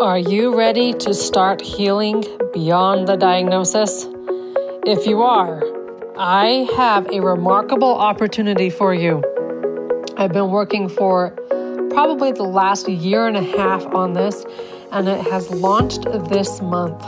Are you ready to start healing beyond the diagnosis? If you are, I have a remarkable opportunity for you. I've been working for probably the last year and a half on this, and it has launched this month.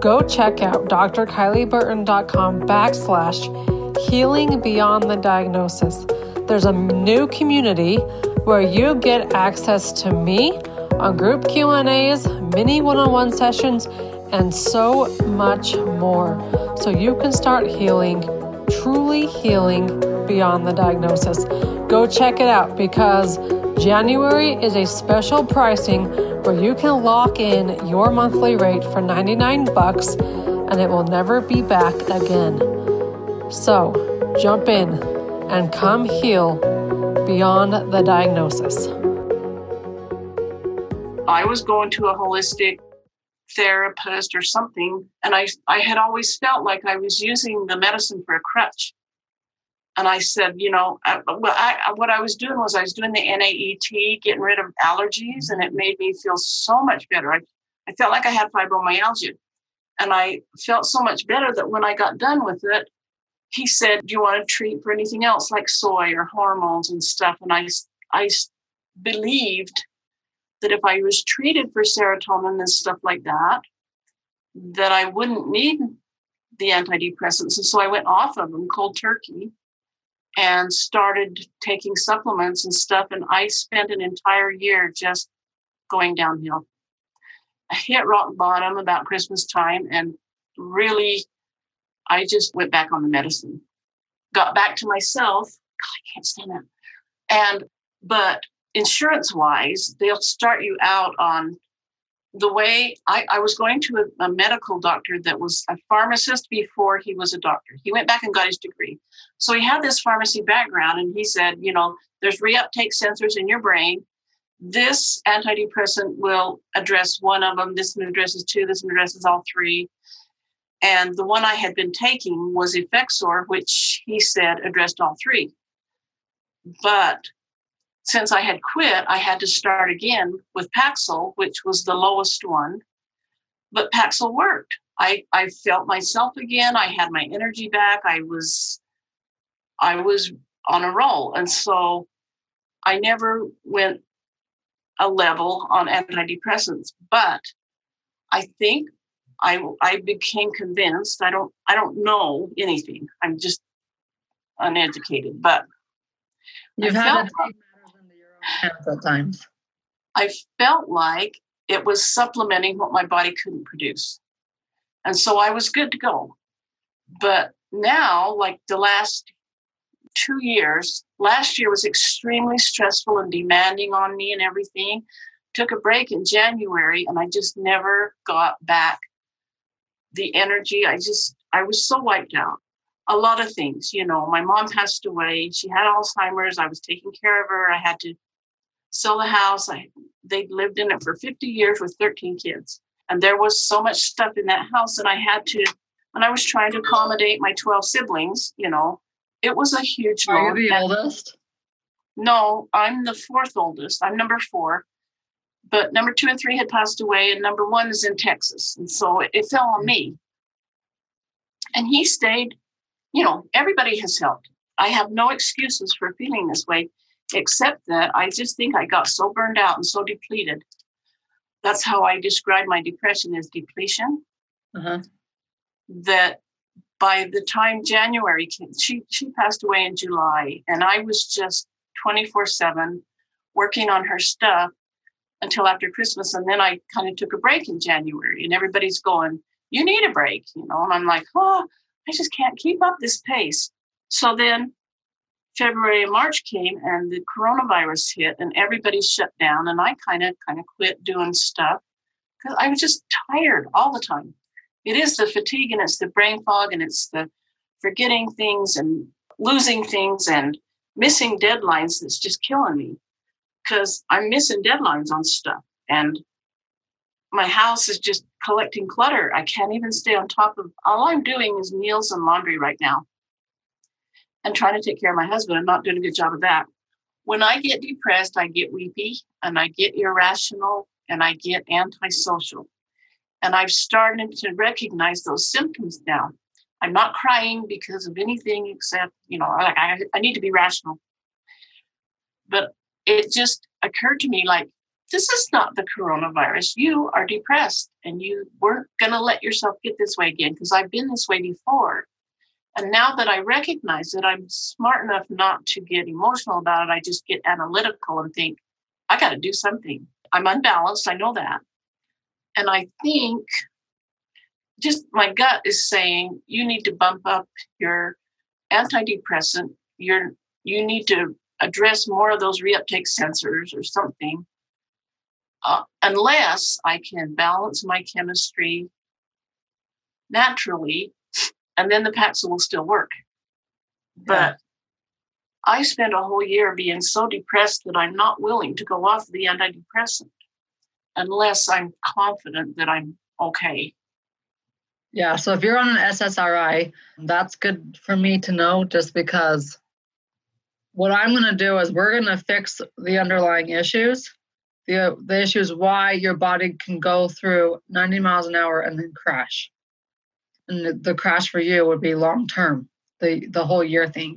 Go check out drkylieburton.com backslash healing beyond the diagnosis. There's a new community where you get access to me on group Q&As, mini one-on-one sessions, and so much more. So you can start healing, truly healing beyond the diagnosis. Go check it out because January is a special pricing where you can lock in your monthly rate for 99 bucks and it will never be back again. So, jump in and come heal beyond the diagnosis. I was going to a holistic therapist or something, and I, I had always felt like I was using the medicine for a crutch. And I said, you know, I, well, I, what I was doing was I was doing the NAET, getting rid of allergies, and it made me feel so much better. I, I felt like I had fibromyalgia. And I felt so much better that when I got done with it, he said, Do you want to treat for anything else like soy or hormones and stuff? And I, I believed that if I was treated for serotonin and stuff like that, that I wouldn't need the antidepressants. And so I went off of them cold turkey and started taking supplements and stuff. And I spent an entire year just going downhill. I hit rock bottom about Christmas time and really, I just went back on the medicine. Got back to myself. God, I can't stand that. And, but insurance wise, they'll start you out on the way I, I was going to a, a, medical doctor that was a pharmacist before he was a doctor. He went back and got his degree. So he had this pharmacy background, and he said, you know, there's reuptake sensors in your brain. This antidepressant will address one of them. This one addresses two. This one addresses all three. And the one I had been taking was Effexor, which he said addressed all three. But since I had quit, I had to start again with Paxil, which was the lowest one. But Paxil worked. I, I felt myself again. I had my energy back. I was I was on a roll. And so I never went a level on antidepressants. But I think I I became convinced. I don't I don't know anything. I'm just uneducated, but You've I had a at times. I felt like it was supplementing what my body couldn't produce. And so I was good to go. But now, like the last two years, last year was extremely stressful and demanding on me and everything. Took a break in January and I just never got back the energy. I just, I was so wiped out. A lot of things, you know, my mom passed away. She had Alzheimer's. I was taking care of her. I had to sell the house. I they'd lived in it for 50 years with 13 kids. And there was so much stuff in that house, and I had to, when I was trying to accommodate my 12 siblings, you know, it was a huge Are you the oldest? No, I'm the fourth oldest. I'm number four. But number two and three had passed away, and number one is in Texas. And so it, it fell on me. And he stayed, you know, everybody has helped. I have no excuses for feeling this way except that I just think I got so burned out and so depleted. That's how I describe my depression as depletion. Uh-huh. That by the time January came, she she passed away in July, and I was just twenty four seven working on her stuff until after Christmas, and then I kind of took a break in January, and everybody's going, "You need a break," you know, and I'm like, "Oh, I just can't keep up this pace." So then February and March came and the coronavirus hit and everybody shut down and I kind of kind of quit doing stuff because I was just tired all the time. It is the fatigue and it's the brain fog and it's the forgetting things and losing things and missing deadlines that's just killing me because I'm missing deadlines on stuff and my house is just collecting clutter. I can't even stay on top of all I'm doing is meals and laundry right now and trying to take care of my husband. I'm not doing a good job of that. When I get depressed, I get weepy and I get irrational and I get antisocial. And I've started to recognize those symptoms now. I'm not crying because of anything except, you know, like I, I need to be rational. But it just occurred to me like, this is not the coronavirus. You are depressed and you weren't going to let yourself get this way again because I've been this way before. And now that I recognize it, I'm smart enough not to get emotional about it. I just get analytical and think, I got to do something. I'm unbalanced. I know that. And I think just my gut is saying you need to bump up your antidepressant. You're, you need to address more of those reuptake sensors or something. Uh, unless I can balance my chemistry naturally, and then the Paxil will still work. But yeah. I spent a whole year being so depressed that I'm not willing to go off the antidepressant unless I'm confident that I'm okay. Yeah, so if you're on an SSRI, that's good for me to know just because what I'm going to do is we're going to fix the underlying issues. The, the issue is why your body can go through 90 miles an hour and then crash. And the, the crash for you would be long term, the, the whole year thing.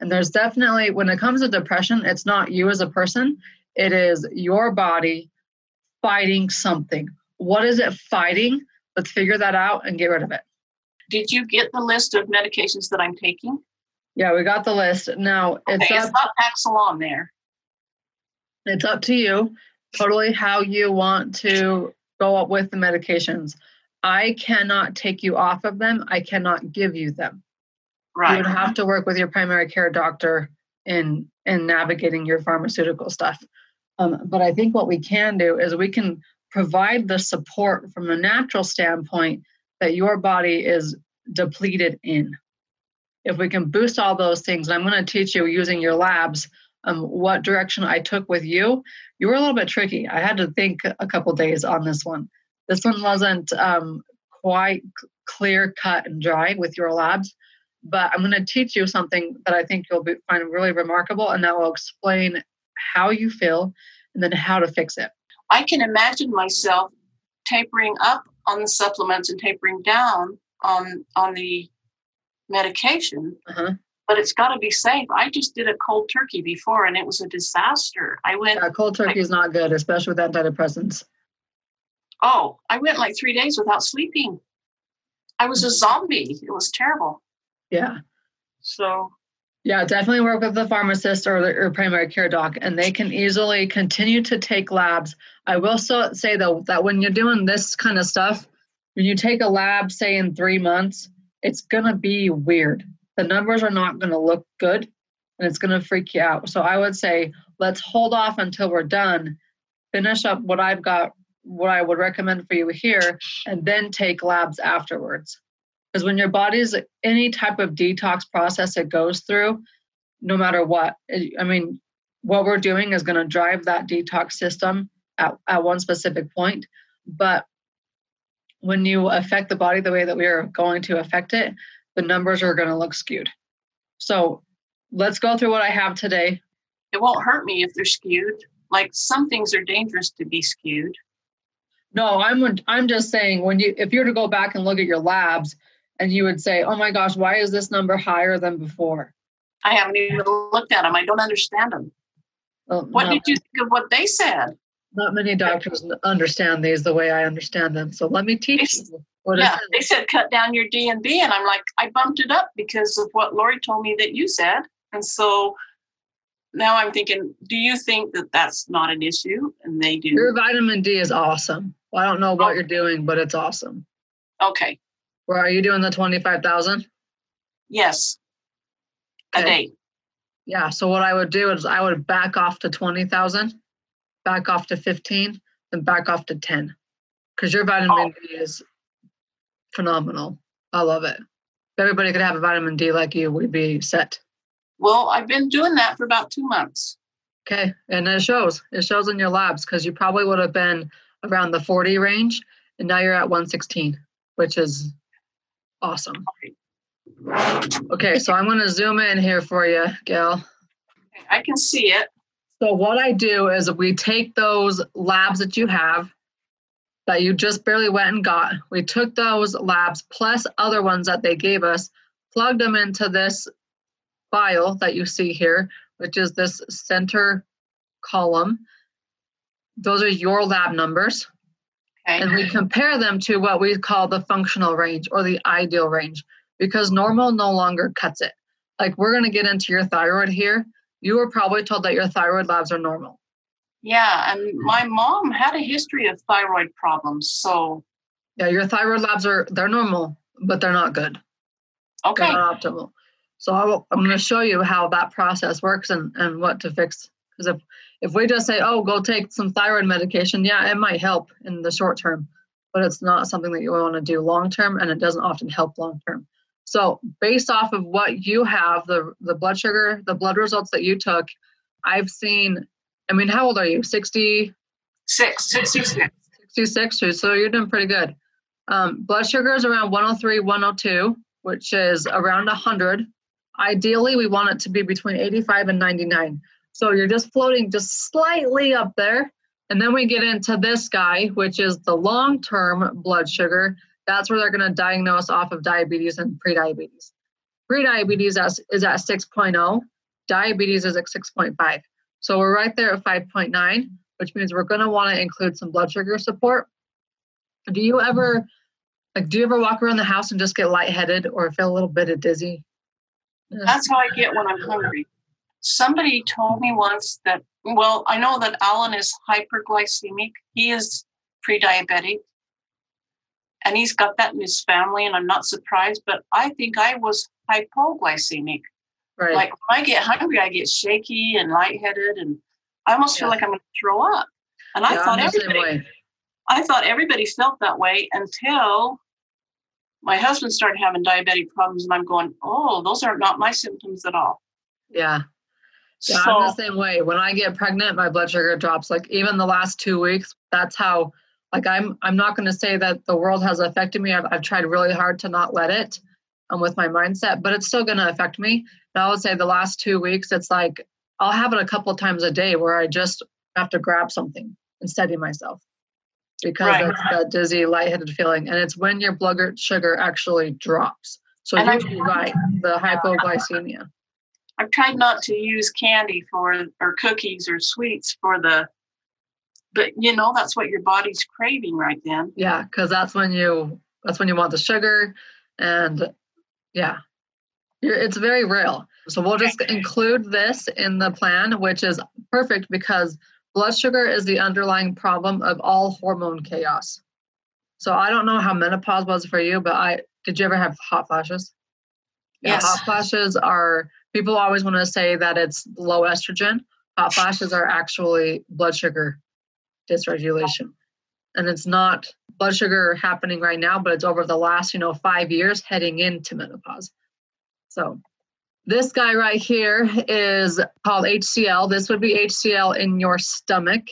And there's definitely, when it comes to depression, it's not you as a person, it is your body fighting something. What is it fighting? Let's figure that out and get rid of it. Did you get the list of medications that I'm taking? Yeah, we got the list. Now it's, okay, it's not Paxil on there. It's up to you, totally how you want to go up with the medications. I cannot take you off of them. I cannot give you them. Right. You would have to work with your primary care doctor in in navigating your pharmaceutical stuff. Um, but I think what we can do is we can provide the support from a natural standpoint that your body is depleted in. If we can boost all those things, and I'm going to teach you using your labs um, what direction I took with you. You were a little bit tricky. I had to think a couple days on this one. This one wasn't um, quite clear cut and dry with your labs, but I'm going to teach you something that I think you'll be, find really remarkable, and that will explain how you feel and then how to fix it. I can imagine myself tapering up on the supplements and tapering down on on the medication. Uh-huh. But it's got to be safe. I just did a cold turkey before, and it was a disaster. I went. Yeah, cold turkey is not good, especially with antidepressants. Oh, I went like three days without sleeping. I was a mm. zombie. It was terrible. Yeah. So yeah, definitely work with the pharmacist or the primary care doc, and they can easily continue to take labs. I will so, say though that when you're doing this kind of stuff, when you take a lab, say in three months, it's gonna be weird. The numbers are not gonna look good, and it's gonna freak you out. So I would say let's hold off until we're done, finish up what I've got, what I would recommend for you here, and then take labs afterwards. Because when your body's any type of detox process it goes through, no matter what, I mean, what we're doing is going to drive that detox system at, at one specific point. But when you affect the body the way that we are going to affect it, the numbers are going to look skewed. So let's go through what I have today. It won't hurt me if they're skewed. Like some things are dangerous to be skewed. No, I'm I'm just saying when you if you're to go back and look at your labs, and you would say, oh my gosh, why is this number higher than before? I haven't even looked at them. I don't understand them. Well, what no, did you think of what they said? Not many doctors understand these the way I understand them. So let me teach they, you. What yeah, they said cut down your D and B, and I'm like, I bumped it up because of what Lori told me that you said, and so now I'm thinking, do you think that that's not an issue? And they do. Your vitamin D is awesome. Well, I don't know what oh. you're doing, but it's awesome. Okay. Well, are you doing the 25,000? Yes. Okay. A day. Yeah. So what I would do is I would back off to 20,000, back off to 15, then back off to 10. Because your vitamin oh. D is phenomenal. I love it. If everybody could have a vitamin D like you, we'd be set. Well, I've been doing that for about two months. Okay. And it shows. It shows in your labs because you probably would have been around the 40 range and now you're at 116, which is Awesome. Okay, so I'm going to zoom in here for you, Gail. I can see it. So what I do is we take those labs that you have that you just barely went and got. We took those labs plus other ones that they gave us, plugged them into this file that you see here, which is this center column. Those are your lab numbers. Okay. And we compare them to what we call the functional range or the ideal range because normal no longer cuts it. Like we're going to get into your thyroid here. You were probably told that your thyroid labs are normal. Yeah, and my mom had a history of thyroid problems, so Yeah, your thyroid labs are they're normal, but they're not good. okay. They're not optimal. So I will, I'm going to show you how that process works and, and what to fix. Because if if we just say, oh, go take some thyroid medication, yeah, it might help in the short term, but it's not something that you want to do long term, and it doesn't often help long term. So based off of what you have, the the blood sugar, the blood results that you took, I've seen. I mean, how old are you? 60, Six, 66. 66, so you're doing pretty good. Um, blood sugar is around 103, 102, which is around 100. Ideally, we want it to be between 85 and 99. So you're just floating just slightly up there. And then we get into this guy, which is the long term blood sugar. That's where they're going to diagnose off of diabetes and prediabetes. Prediabetes is at 6.0, diabetes is at 6.5. So we're right there at 5.9 which means we're going to want to include some blood sugar support. Do you ever like do you ever walk around the house and just get lightheaded or feel a little bit of dizzy? That's how I get when I'm hungry. Somebody told me once that, well, I know that Alan is hyperglycemic. He is pre diabetic and he's got that in his family, and I'm not surprised, but I think I was hypoglycemic. right. Like when I get hungry, I get shaky and lightheaded, and I almost feel like I'm going to throw up. And I Yeah, thought the same everybody. I thought everybody felt that way until my husband started having diabetic problems, and I'm going, oh, those are not my symptoms at all. Yeah. So I'm the same way. When I get pregnant, my blood sugar drops. Like even the last two weeks, that's how. Like I'm, I'm not going to say that the world has affected me. I've, I've tried really hard to not let it, um, with my mindset, but it's still going to affect me. And I would say the last two weeks, it's like I'll have it a couple times a day where I just have to grab something and steady myself because Right. it's that dizzy, lightheaded feeling, and it's when your blood sugar actually drops. So And you're right, the hypoglycemia. I've tried not to use candy for or cookies or sweets for the, but you know that's what your body's craving right then. Yeah, because that's when you that's when you want the sugar, and yeah, You're, it's very real. So we'll just include this in the plan, which is perfect because blood sugar is the underlying problem of all hormone chaos. So I don't know how menopause was for you, but I did you ever have hot flashes? Yeah, hot flashes are people always want to say that it's low estrogen. Hot flashes are actually blood sugar dysregulation. And it's not blood sugar happening right now, but it's over the last, you know, five years heading into menopause. So this guy right here is called HCl. This would be HCl in your stomach.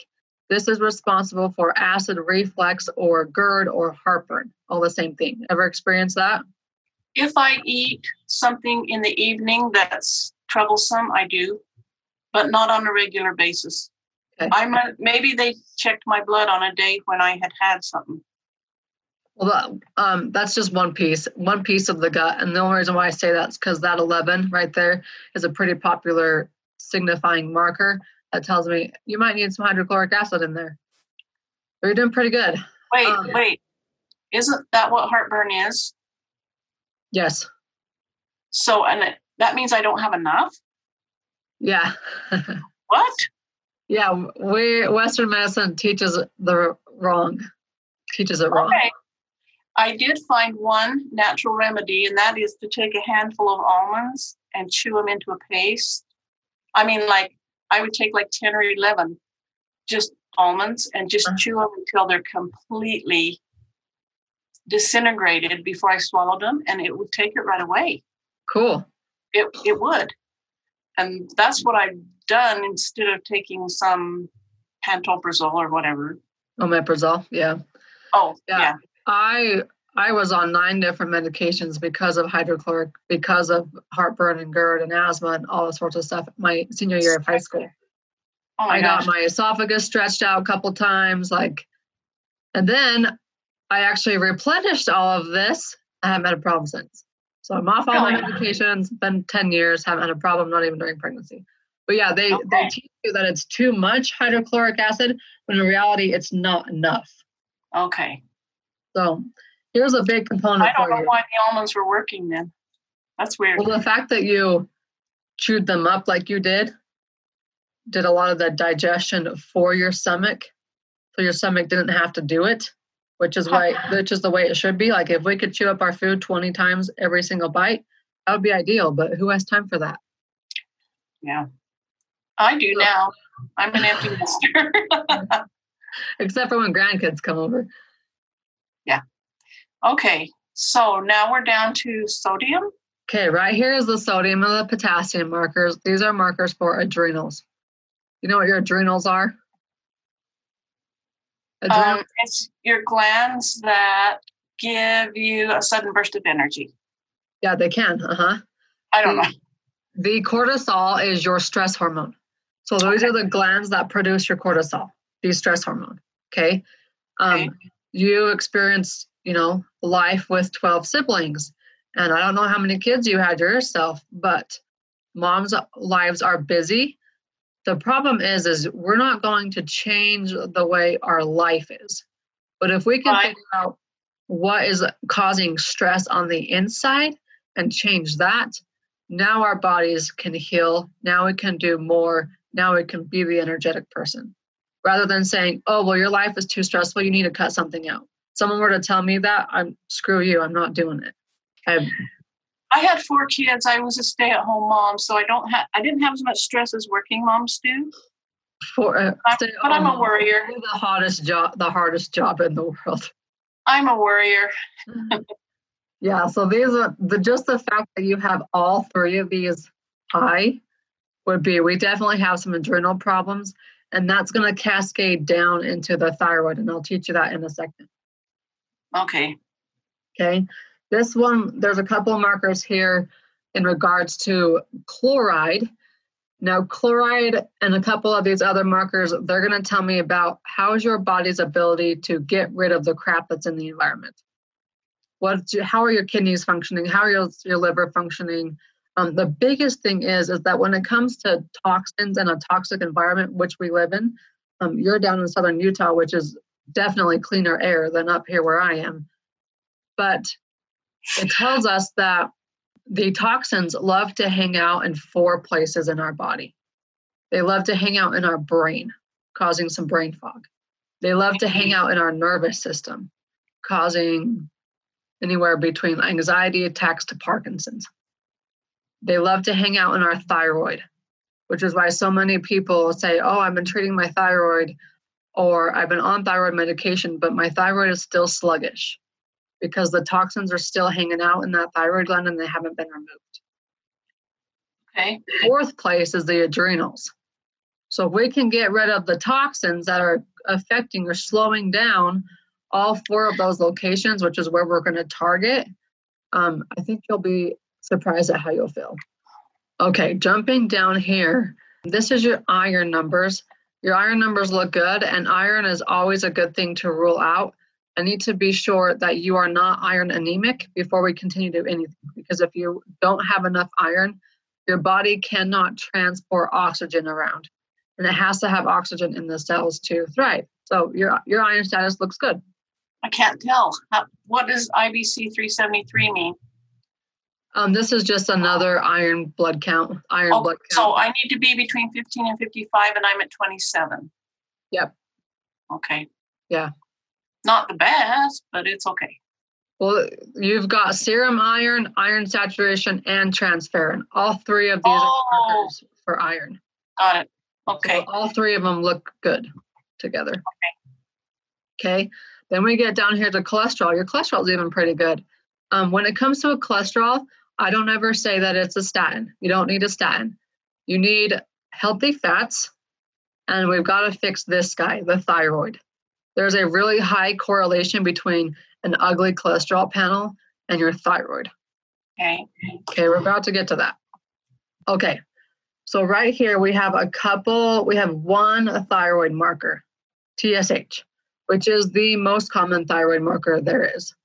This is responsible for acid reflux or GERD or heartburn, all the same thing. Ever experienced that? If I eat something in the evening that's troublesome, I do, but not on a regular basis. Okay. I might maybe they checked my blood on a day when I had had something. Well, that, um, that's just one piece, one piece of the gut. And the only reason why I say that is because that 11 right there is a pretty popular signifying marker that tells me you might need some hydrochloric acid in there. But you're doing pretty good. Wait, Um, wait, isn't that what heartburn is? Yes. So, and it, that means I don't have enough. Yeah. What? yeah. We Western medicine teaches the wrong, teaches it wrong. Okay. I did find one natural remedy, and that is to take a handful of almonds and chew them into a paste. I mean, like I would take like 10 or 11 just almonds and just Uh-huh. chew them until they're completely disintegrated before I swallowed them, and it would take it right away. Cool. It, it would. And that's what I've done instead of taking some pantoprazole or whatever. Omeprazole. Yeah. Oh, Yeah. yeah. I I was on nine different medications because of hydrochloric, because of heartburn and GERD and asthma and all sorts of stuff. My senior year of high school. Oh I gosh. got my esophagus stretched out a couple times, like, and then I actually replenished all of this. I haven't had a problem since. So I'm off all my Really? medications. Been ten years, haven't had a problem, not even during pregnancy. But yeah, they they teach you that it's too much hydrochloric acid, when in reality it's not enough. okay. So here's a big component I don't know you. why the almonds were working then. That's weird. Well, the fact that you chewed them up like you did did a lot of the digestion for your stomach, so your stomach didn't have to do it, which is why, which is the way it should be. Like if we could chew up our food twenty times every single bite, that would be ideal. But who has time for that? Yeah. I do now. I'm an empty nester. Except for when grandkids come over. Yeah. Okay. So now we're down to sodium. Okay, right here is the sodium and the potassium markers. These are markers for adrenals. You know what your adrenals are? Um, it's your glands that give you a sudden burst of energy. yeah, they can. Uh huh. I don't know. The cortisol is your stress hormone. So those are the glands that produce your cortisol, the stress hormone. Okay. Um, Okay. You experience, you know, life with 12 siblings. And I don't know how many kids you had yourself, but moms' lives are busy. The problem is, is we're not going to change the way our life is. But if we can Right. figure out what is causing stress on the inside and change that, now our bodies can heal. Now we can do more. Now we can be the energetic person. Rather than saying, oh, well, your life is too stressful, you need to cut something out. Someone were to tell me that, I'm screw you, I'm not doing it. I, I had four kids. I was a stay-at-home mom, so I don't have. I didn't have as much stress as working moms do. for, uh, I'm- but I'm a worrier. the hottest job, the hardest job in the world. I'm a worrier. Yeah, so these are the just the fact that you have all three of these high would be we definitely have some adrenal problems, and that's going to cascade down into the thyroid, and I'll teach you that in a second. Okay. Okay, this one there's a couple of markers here in regards to chloride. Now, chloride and a couple of these other markers, they're going to tell me about how is your body's ability to get rid of the crap that's in the environment. What, how are your kidneys functioning? How are your, your liver functioning? Um, the biggest thing is is that when it comes to toxins and a toxic environment which we live in, um, you're down in southern Utah, which is definitely cleaner air than up here where I am. But it tells us that the toxins love to hang out in four places in our body. They love to hang out in our brain, causing some brain fog. They love to hang out in our nervous system, causing anywhere between anxiety attacks to Parkinson's. They love to hang out in our thyroid, which is why so many people say, Oh, I've been treating my thyroid, or I've been on thyroid medication, but my thyroid is still sluggish because the toxins are still hanging out in that thyroid gland and they haven't been removed. Okay. Fourth place is the adrenals. So if we can get rid of the toxins that are affecting or slowing down all four of those locations, which is where we're going to target, um, I think you'll be surprised at how you'll feel. Okay, jumping down here, this is your iron numbers. Your iron numbers look good, and iron is always a good thing to rule out. I need to be sure that you are not iron anemic before we continue to do anything. Because if you don't have enough iron, your body cannot transport oxygen around, and it has to have oxygen in the cells to thrive. So your your iron status looks good. I can't tell. How, what does IBC 373 mean? Um, this is just another iron blood count. Iron Oh, blood so. I need to be between 15 and 55, and I'm at 27. Yep. Okay. Yeah. Not the best, but it's okay. Well, you've got serum iron, iron saturation, and transferrin. All three of these Oh. are markers for iron. Got it. So Okay. all three of them look good together. Okay. Then we get down here to cholesterol. Your cholesterol is even pretty good. Um, when it comes to a cholesterol, I don't ever say that it's a statin. You don't need a statin. You need healthy fats, and we've got to fix this guy, the thyroid. There's a really high correlation between an ugly cholesterol panel and your thyroid. Okay. Okay, we're about to get to that. Okay, So right here we have a couple, we have one thyroid marker, TSH, which is the most common thyroid marker there is.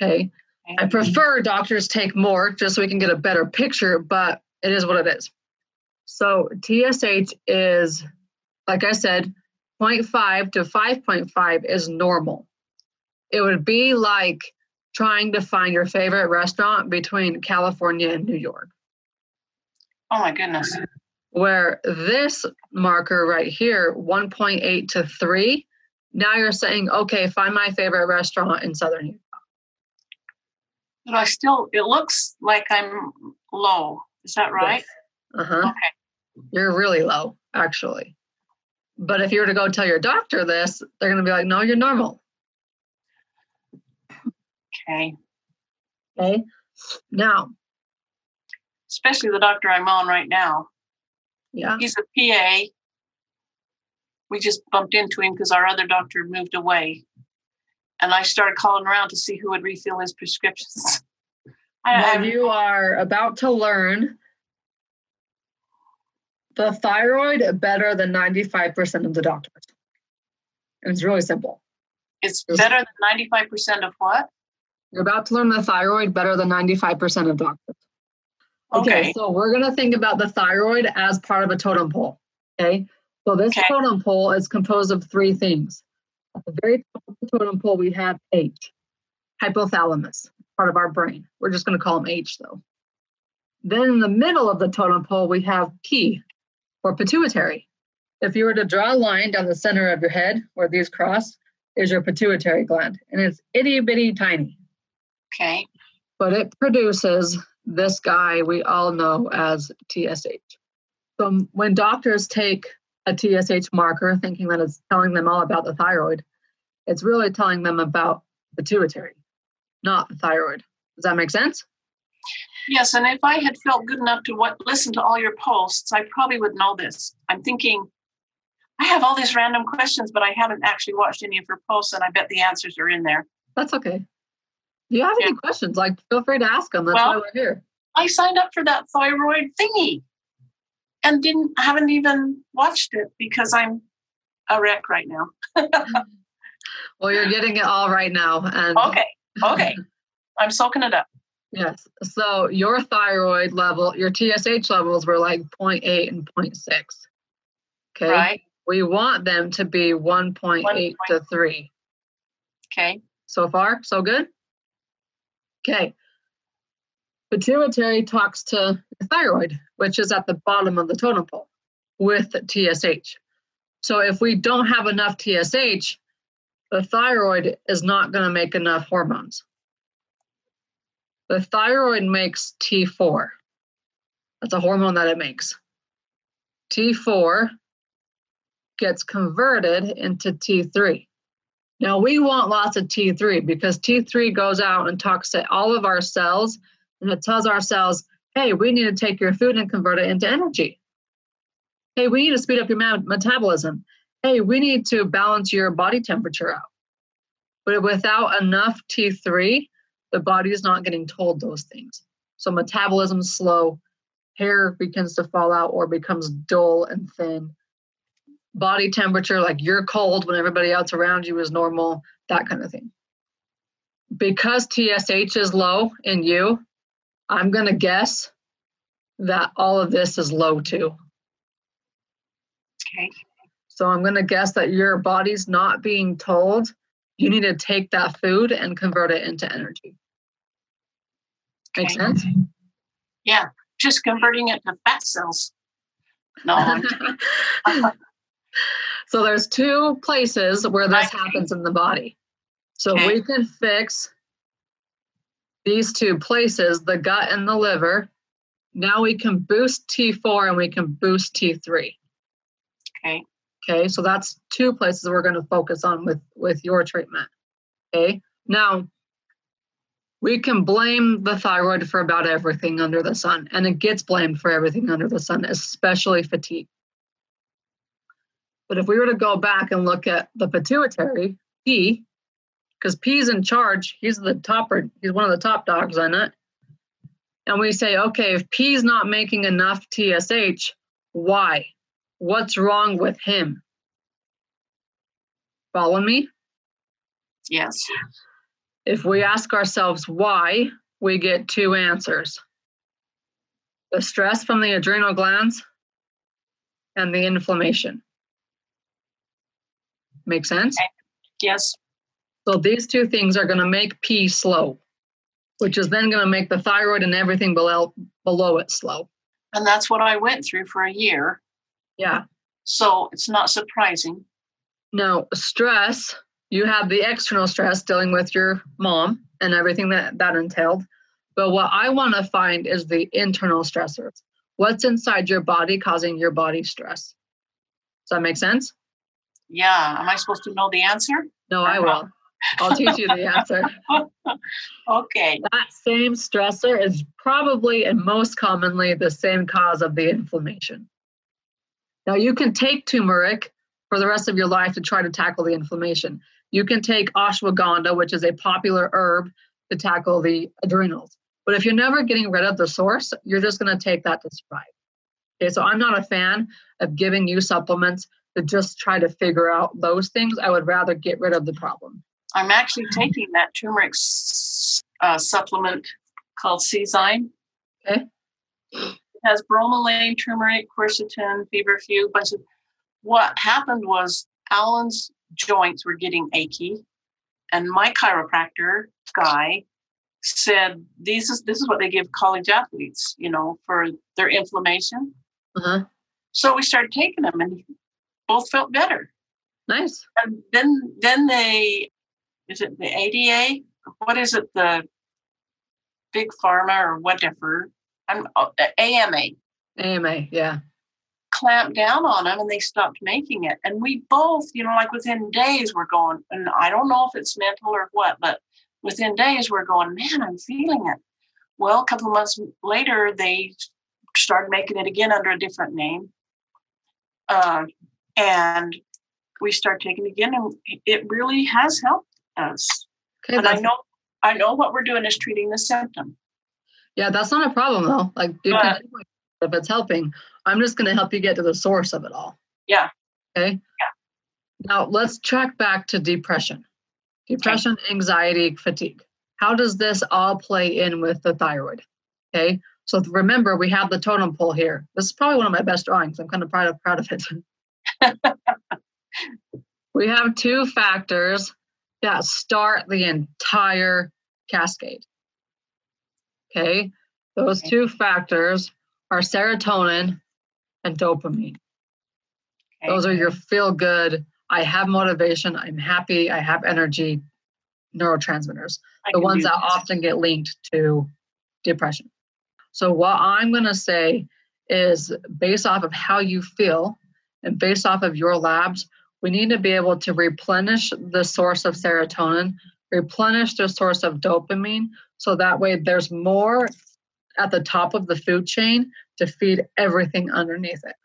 Okay. I prefer doctors take more just so we can get a better picture, but it is what it is. So TSH is, like I said, 0.5 to 5.5 is normal. It would be like trying to find your favorite restaurant between California and New York. Oh my goodness. Where this marker right here, 1.8 to 3, now you're saying, okay, find my favorite restaurant in Southern Utah. But I still, it looks like I'm low. Is that right? Yes. Uh huh. Okay. You're really low, actually. But if you were to go tell your doctor this, they're going to be like, no, you're normal. Okay. Okay. Now, especially the doctor I'm on right now. Yeah. He's a PA. We just bumped into him because our other doctor moved away. And I started calling around to see who would refill his prescriptions. Well, you are about to learn the thyroid better than 95% of the doctors. And it's really simple. It's better than 95% of what? You're about to learn the thyroid better than 95% of doctors. Okay, okay. so we're going to think about the thyroid as part of a totem pole. Okay, so this okay. totem pole is composed of three things. At the very top of the totem pole, we have H, hypothalamus, part of our brain. We're just going to call them H though. Then in the middle of the totem pole, we have P, or pituitary. If you were to draw a line down the center of your head where these cross, is your pituitary gland, and it's itty bitty tiny. Okay. But it produces this guy we all know as TSH. So when doctors take a TSH marker thinking that it's telling them all about the thyroid, it's really telling them about pituitary, not the thyroid. Does that make sense? Yes, and if I had felt good enough to what, listen to all your posts, I probably would know this. I'm thinking, I have all these random questions, but I haven't actually watched any of her posts, and I bet the answers are in there. That's okay. Do you have yeah. any questions? Like, feel free to ask them. That's well, why we're here. I signed up for that thyroid thingy and didn't haven't even watched it because I'm a wreck right now. well, you're getting it all right now, and okay, okay, I'm soaking it up. Yes. So your thyroid level, your TSH levels were like 0.8 and 0.6. Okay. Right. We want them to be 1.8 to 3. Okay. So far, so good? Okay. Pituitary talks to the thyroid, which is at the bottom of the totem pole with TSH. So if we don't have enough TSH, the thyroid is not going to make enough hormones. The thyroid makes T4. That's a hormone that it makes. T4 gets converted into T3. Now we want lots of T3 because T3 goes out and talks to all of our cells and it tells our cells, hey, we need to take your food and convert it into energy. Hey, we need to speed up your metabolism. Hey, we need to balance your body temperature out. But without enough T3, the body is not getting told those things. So metabolism slow, hair begins to fall out or becomes dull and thin body temperature, like you're cold when everybody else around you is normal, that kind of thing. Because TSH is low in you, I'm going to guess that all of this is low too. Okay. So I'm going to guess that your body's not being told you need to take that food and convert it into energy. Okay. Make sense? Yeah, just converting it to fat cells. No. Uh-huh. So there's two places where this happens in the body. So okay. we can fix these two places, the gut and the liver. Now we can boost T4 and we can boost T3. Okay. Okay, so that's two places we're going to focus on with with your treatment. Okay. Now we can blame the thyroid for about everything under the sun, and it gets blamed for everything under the sun, especially fatigue. But if we were to go back and look at the pituitary, P, because P's in charge, he's the topper, he's one of the top dogs on it. And we say, okay, if P's not making enough TSH, why? What's wrong with him? Follow me? Yes. If we ask ourselves why, we get two answers the stress from the adrenal glands and the inflammation. Make sense? Yes. So these two things are going to make P slow, which is then going to make the thyroid and everything below below it slow. And that's what I went through for a year. Yeah. So it's not surprising. Now, stress, you have the external stress dealing with your mom and everything that that entailed. But what I want to find is the internal stressors. What's inside your body causing your body stress? Does that make sense? Yeah. Am I supposed to know the answer? No, I will. I'll teach you the answer. okay. That same stressor is probably and most commonly the same cause of the inflammation. Now, you can take turmeric for the rest of your life to try to tackle the inflammation. You can take ashwagandha, which is a popular herb, to tackle the adrenals. But if you're never getting rid of the source, you're just going to take that to survive. Okay, so I'm not a fan of giving you supplements to just try to figure out those things. I would rather get rid of the problem. I'm actually taking that turmeric uh, supplement called Seazyme. Okay. It has bromelain, turmeric, quercetin, feverfew, bunch of. What happened was Alan's joints were getting achy, and my chiropractor guy said these is this is what they give college athletes, you know, for their inflammation. Uh-huh. So we started taking them, and both felt better. Nice. And then then they is it the ADA? What is it? The big pharma or whatever? I'm oh, AMA. AMA, yeah. Clamped down on them and they stopped making it. And we both, you know, like within days, we're going, and I don't know if it's mental or what, but within days, we're going, man, I'm feeling it. Well, a couple of months later, they started making it again under a different name. Uh, and we start taking it again, and it really has helped us. Okay, and I know I know what we're doing is treating the symptom. Yeah, that's not a problem though. Like but, if it's helping, I'm just gonna help you get to the source of it all. Yeah. Okay. Yeah. Now let's track back to depression. Depression, okay. anxiety, fatigue. How does this all play in with the thyroid? Okay. So remember, we have the totem pole here. This is probably one of my best drawings. I'm kind of proud of proud of it. we have two factors that start the entire cascade. Okay, those two factors are serotonin and dopamine. Okay. Those are your feel good, I have motivation, I'm happy, I have energy neurotransmitters, I the ones that often get linked to depression. So, what I'm going to say is based off of how you feel and based off of your labs, we need to be able to replenish the source of serotonin, replenish the source of dopamine, so that way there's more at the top of the food chain to feed everything underneath it.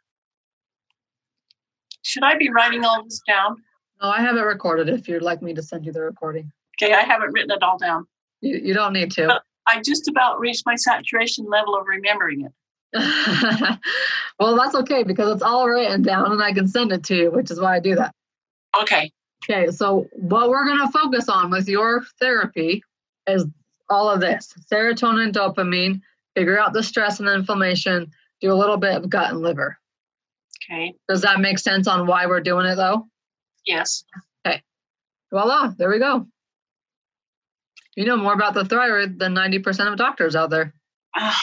Should I be writing all this down? No, I have it recorded if you'd like me to send you the recording. Okay, I haven't written it all down. You, you don't need to. But I just about reached my saturation level of remembering it. well, that's okay because it's all written down and I can send it to you, which is why I do that. Okay. Okay, so what we're going to focus on with your therapy is all of this serotonin, dopamine, figure out the stress and the inflammation, do a little bit of gut and liver. Okay. Does that make sense on why we're doing it though? Yes. Okay. Voila, there we go. You know more about the thyroid than 90% of doctors out there. Oh,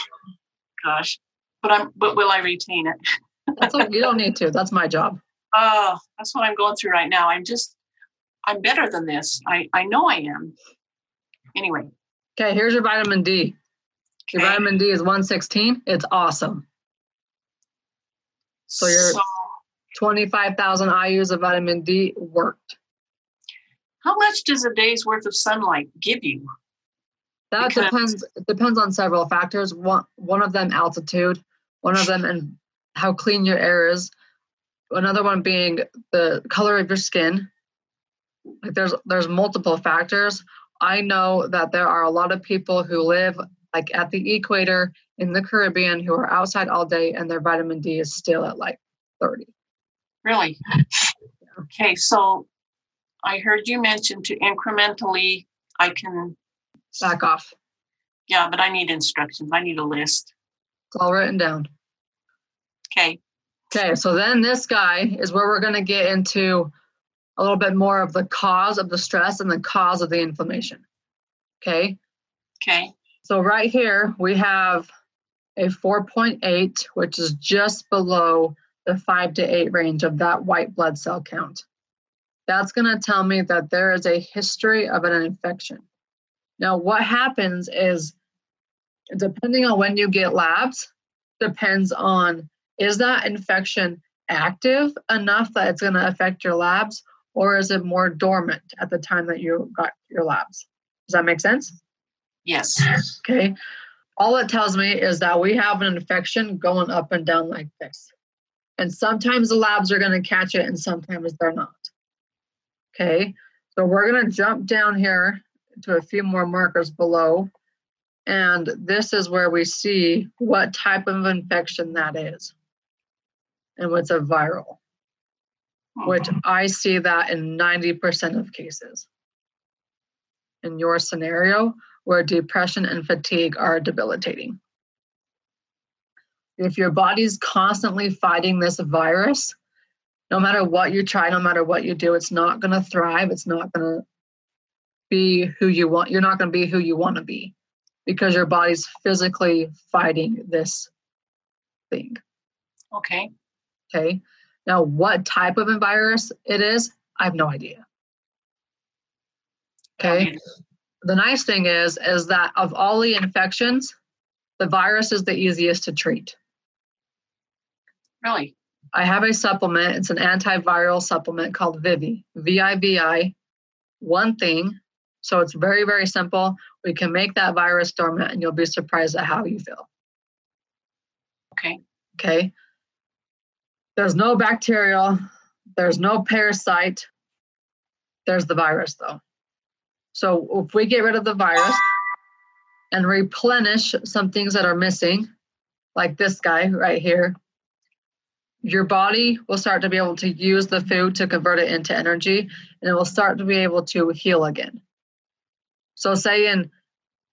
gosh but I'm but will I retain it? that's like, you don't need to. That's my job. Oh, that's what I'm going through right now. I'm just I'm better than this. I I know I am. Anyway. Okay, here's your vitamin D. Your okay. vitamin D is 116. It's awesome. So your so, 25,000 IUs of vitamin D worked. How much does a day's worth of sunlight give you? That because depends. Depends on several factors. One one of them altitude one of them and how clean your air is another one being the color of your skin like there's there's multiple factors i know that there are a lot of people who live like at the equator in the Caribbean, who are outside all day and their vitamin D is still at like 30. Really? Okay, so I heard you mention to incrementally, I can back off. Yeah, but I need instructions. I need a list. It's all written down. Okay. Okay, so then this guy is where we're going to get into a little bit more of the cause of the stress and the cause of the inflammation. Okay. Okay. So right here we have a 4.8, which is just below the 5 to 8 range of that white blood cell count. That's going to tell me that there is a history of an infection. Now, what happens is, depending on when you get labs, depends on is that infection active enough that it's going to affect your labs, or is it more dormant at the time that you got your labs? Does that make sense? Yes. Okay. All it tells me is that we have an infection going up and down like this. And sometimes the labs are going to catch it and sometimes they're not. Okay. So we're going to jump down here to a few more markers below. And this is where we see what type of infection that is. And what's a viral, hmm. which I see that in 90% of cases. In your scenario, where depression and fatigue are debilitating. If your body's constantly fighting this virus, no matter what you try, no matter what you do, it's not going to thrive. It's not going to be who you want. You're not going to be who you want to be because your body's physically fighting this thing. Okay. Okay. Now, what type of virus it is, I have no idea. Okay. The nice thing is, is that of all the infections, the virus is the easiest to treat. Really? I have a supplement. It's an antiviral supplement called Vivi, V I V I, one thing. So it's very, very simple. We can make that virus dormant and you'll be surprised at how you feel. Okay. Okay. There's no bacterial, there's no parasite. There's the virus, though. So if we get rid of the virus and replenish some things that are missing, like this guy right here, your body will start to be able to use the food to convert it into energy and it will start to be able to heal again. So, say in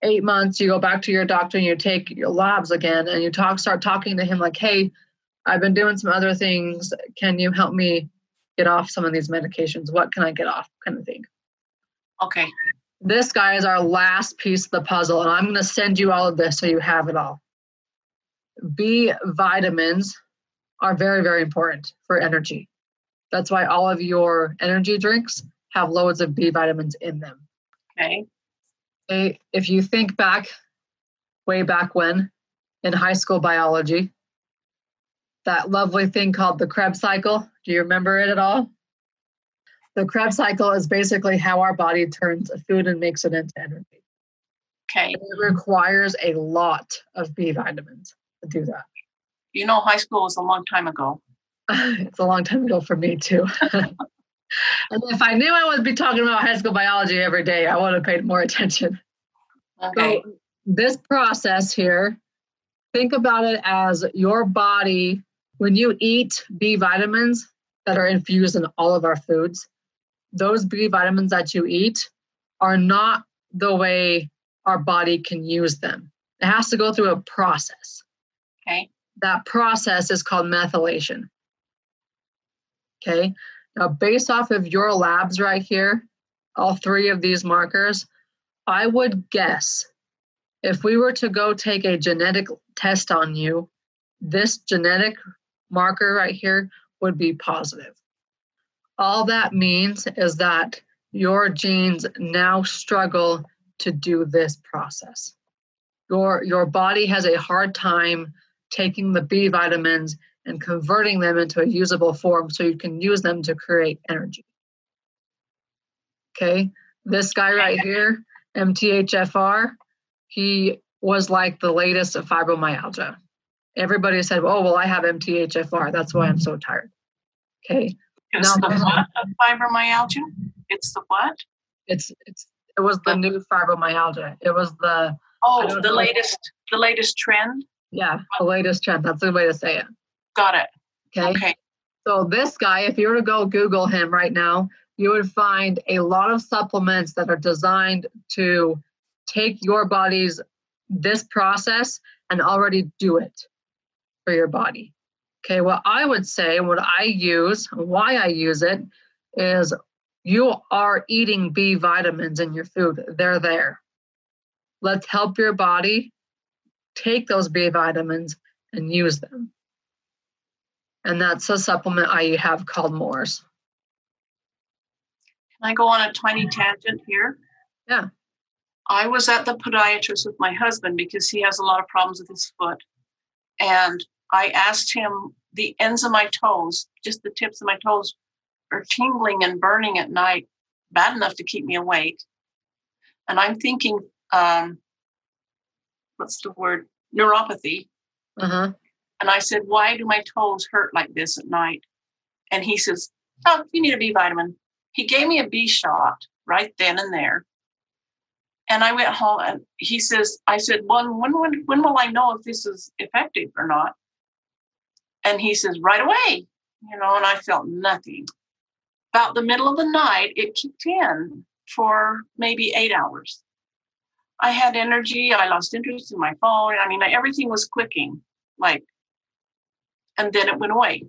eight months, you go back to your doctor and you take your labs again and you talk, start talking to him like, hey, I've been doing some other things. Can you help me get off some of these medications? What can I get off? Kind of thing. Okay. This guy is our last piece of the puzzle, and I'm going to send you all of this so you have it all. B vitamins are very, very important for energy. That's why all of your energy drinks have loads of B vitamins in them. Okay. If you think back, way back when, in high school biology, that lovely thing called the Krebs cycle, do you remember it at all? The Krebs cycle is basically how our body turns food and makes it into energy. Okay. it requires a lot of B vitamins to do that. You know, high school was a long time ago. it's a long time ago for me too. and if I knew I would be talking about high school biology every day, I would have paid more attention. Okay. So this process here, think about it as your body, when you eat B vitamins that are infused in all of our foods, those B vitamins that you eat are not the way our body can use them. It has to go through a process. Okay. That process is called methylation. Okay. Now, based off of your labs right here, all three of these markers, I would guess if we were to go take a genetic test on you, this genetic marker right here would be positive. All that means is that your genes now struggle to do this process. Your, your body has a hard time taking the B vitamins and converting them into a usable form so you can use them to create energy. Okay, this guy right here, MTHFR, he was like the latest of fibromyalgia. Everybody said, oh, well, I have MTHFR. That's why I'm so tired. Okay, it's no, the what of fibromyalgia? It's the what? It's it's it was the new fibromyalgia. It was the Oh, the latest, the latest trend. Yeah, the latest trend. That's the way to say it. Got it. Okay. Okay. So this guy, if you were to go Google him right now, you would find a lot of supplements that are designed to take your body's this process and already do it for your body. Okay, what I would say, what I use, why I use it, is you are eating B vitamins in your food. They're there. Let's help your body take those B vitamins and use them. And that's a supplement I have called Moors. Can I go on a tiny tangent here? Yeah. I was at the podiatrist with my husband because he has a lot of problems with his foot. And I asked him the ends of my toes, just the tips of my toes, are tingling and burning at night, bad enough to keep me awake. And I'm thinking, um, what's the word? Neuropathy. Uh-huh. And I said, Why do my toes hurt like this at night? And he says, Oh, you need a B vitamin. He gave me a B shot right then and there. And I went home and he says, I said, well, when, when, when will I know if this is effective or not? And he says, right away, you know, and I felt nothing. About the middle of the night, it kicked in for maybe eight hours. I had energy. I lost interest in my phone. I mean, everything was clicking, like, and then it went away.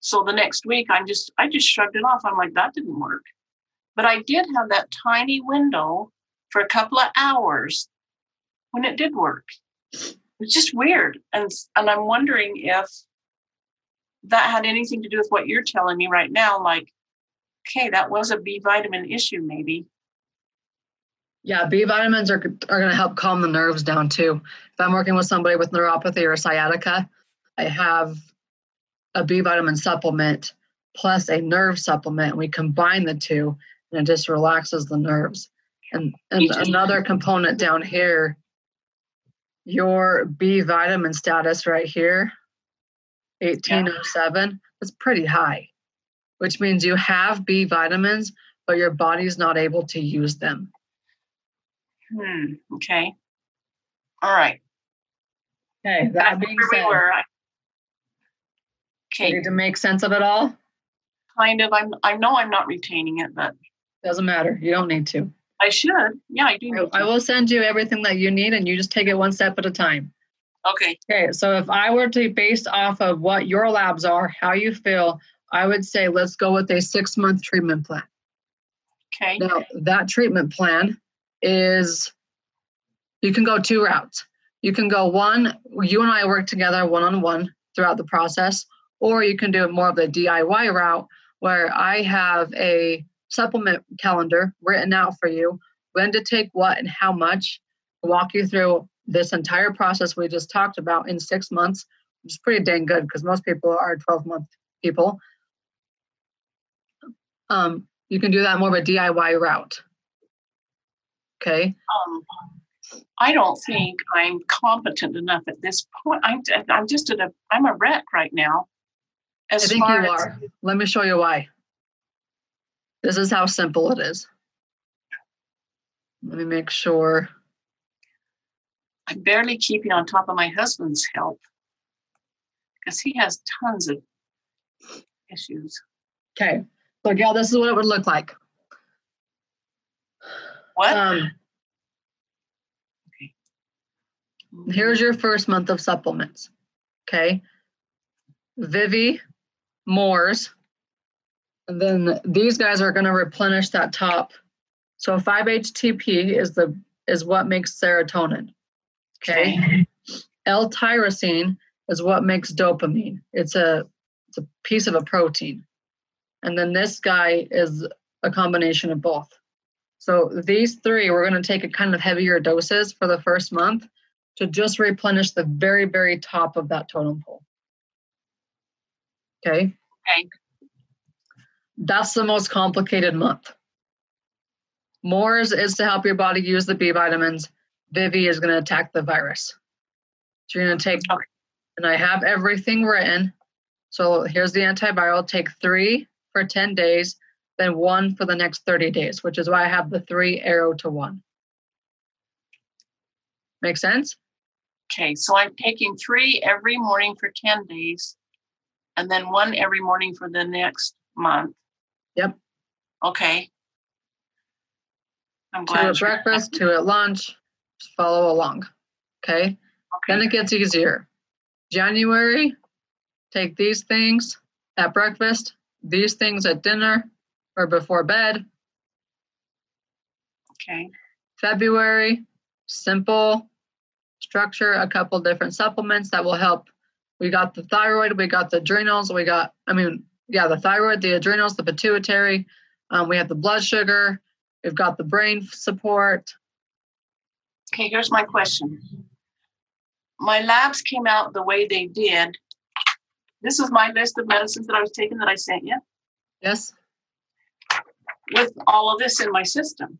So the next week, I'm just, I just shrugged it off. I'm like, that didn't work. But I did have that tiny window for a couple of hours when it did work. It's just weird. And, and I'm wondering if that had anything to do with what you're telling me right now. Like, okay, that was a B vitamin issue, maybe. Yeah, B vitamins are, are going to help calm the nerves down too. If I'm working with somebody with neuropathy or sciatica, I have a B vitamin supplement plus a nerve supplement. And We combine the two and it just relaxes the nerves. And, and another component down here, your B vitamin status right here, 1807, is pretty high, which means you have B vitamins, but your body's not able to use them. Hmm. Okay. All right. Okay. That being where said, we were. Okay. need to make sense of it all. Kind of. I'm. I know I'm not retaining it, but Doesn't matter. You don't need to. I should. Yeah, I do. Need I to. will send you everything that you need, and you just take it one step at a time. Okay. Okay. So if I were to based off of what your labs are, how you feel, I would say let's go with a six month treatment plan. Okay. Now, that treatment plan is you can go two routes. You can go one, you and I work together one on one throughout the process, or you can do more of the DIY route where I have a supplement calendar written out for you, when to take what and how much, walk you through this entire process we just talked about in six months, which is pretty dang good because most people are 12 month people. Um, you can do that more of a DIY route. Okay. Um, I don't think I'm competent enough at this point. I'm. I'm just at a. I'm a wreck right now. As I think far you as- are. Let me show you why. This is how simple it is. Let me make sure. I'm barely keeping on top of my husband's health because he has tons of issues. Okay. So, Gail, this is what it would look like. What? Um, here's your first month of supplements. Okay. Vivi, Moors, and then these guys are going to replenish that top. So 5-HTP is the is what makes serotonin. Okay. L-tyrosine is what makes dopamine. It's a it's a piece of a protein. And then this guy is a combination of both. So these three, we're going to take a kind of heavier doses for the first month to just replenish the very, very top of that totem pole. Okay. Okay. That's the most complicated month. Moors is to help your body use the B vitamins. Vivi is going to attack the virus. So you're going to take, Okay. and I have everything written. So here's the antiviral. Take three for 10 days, then one for the next 30 days, which is why I have the three arrow to one. Make sense? Okay, so I'm taking three every morning for 10 days and then one every morning for the next month. Yep. Okay. I'm glad. Two at breakfast, two at lunch. Follow along. Okay? okay. Then it gets easier. January, take these things at breakfast, these things at dinner or before bed. Okay. February, simple structure, a couple different supplements that will help. We got the thyroid, we got the adrenals, we got, I mean, yeah, the thyroid, the adrenals, the pituitary. Um, we have the blood sugar. We've got the brain support. Okay, here's my question. My labs came out the way they did. This is my list of medicines that I was taking that I sent you. Yes. With all of this in my system.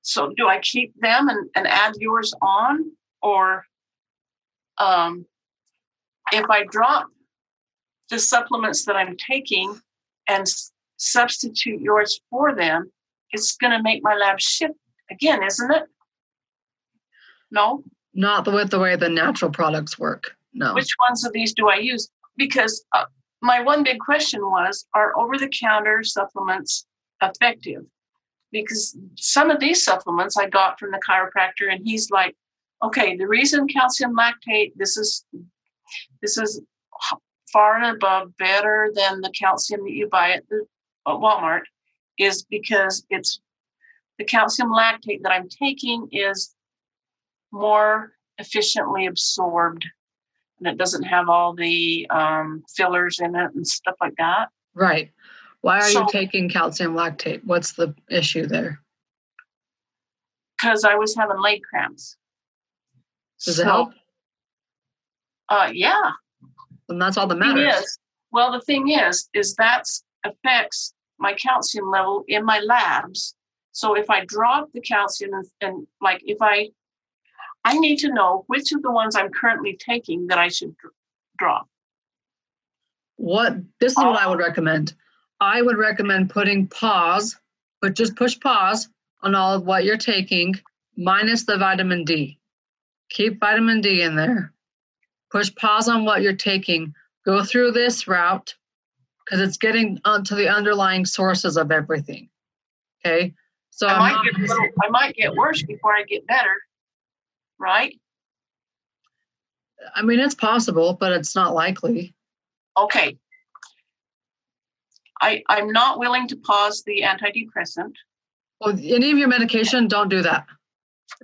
So do I keep them and, and add yours on? Or um, if I drop the supplements that I'm taking and s- substitute yours for them, it's going to make my lab shift again, isn't it? No? Not with the way the natural products work. No. Which ones of these do I use? Because uh, my one big question was are over the counter supplements effective? because some of these supplements I got from the chiropractor, and he's like, okay, the reason calcium lactate, this is this is far and above better than the calcium that you buy at the at Walmart, is because it's the calcium lactate that I'm taking is more efficiently absorbed and it doesn't have all the um, fillers in it and stuff like that. Right. Why are so, you taking calcium lactate? What's the issue there? Because I was having leg cramps. Does so, it help? Uh, yeah. And that's all that matters. Is, well, the thing is, is that affects my calcium level in my labs. So if I drop the calcium and, and like if I, I need to know which of the ones I'm currently taking that I should drop. What this is what I would uh-huh. recommend. I would recommend putting pause, but just push pause on all of what you're taking, minus the vitamin D. Keep vitamin D in there. Push pause on what you're taking. Go through this route because it's getting onto the underlying sources of everything. Okay. So I might, get little, I might get worse before I get better, right? I mean, it's possible, but it's not likely. Okay. I, I'm not willing to pause the antidepressant. Well, any of your medication, don't do that.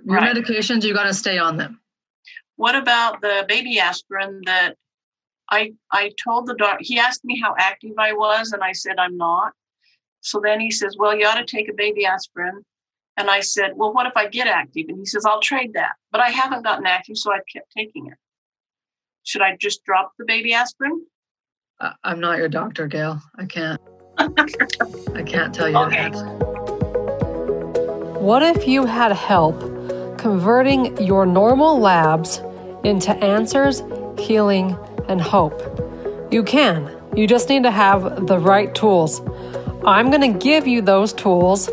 Your right. medications, you got to stay on them. What about the baby aspirin that I I told the doctor? He asked me how active I was, and I said I'm not. So then he says, "Well, you ought to take a baby aspirin." And I said, "Well, what if I get active?" And he says, "I'll trade that." But I haven't gotten active, so I kept taking it. Should I just drop the baby aspirin? I'm not your doctor, Gail. I can't. I can't tell you okay. that. What if you had help converting your normal labs into answers, healing, and hope? You can. You just need to have the right tools. I'm going to give you those tools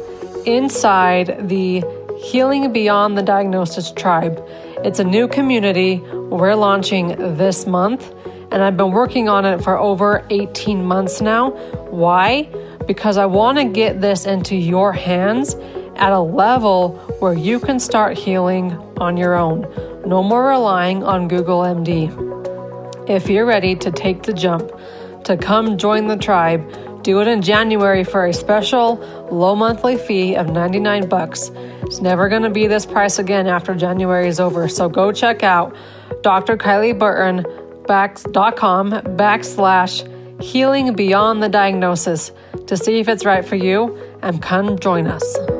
inside the Healing Beyond the Diagnosis Tribe. It's a new community we're launching this month and I've been working on it for over 18 months now. Why? Because I want to get this into your hands at a level where you can start healing on your own. No more relying on Google MD. If you're ready to take the jump to come join the tribe, do it in January for a special low monthly fee of 99 bucks. It's never going to be this price again after January is over. So go check out Dr. Kylie Burton com backslash healing beyond the diagnosis to see if it's right for you and come join us.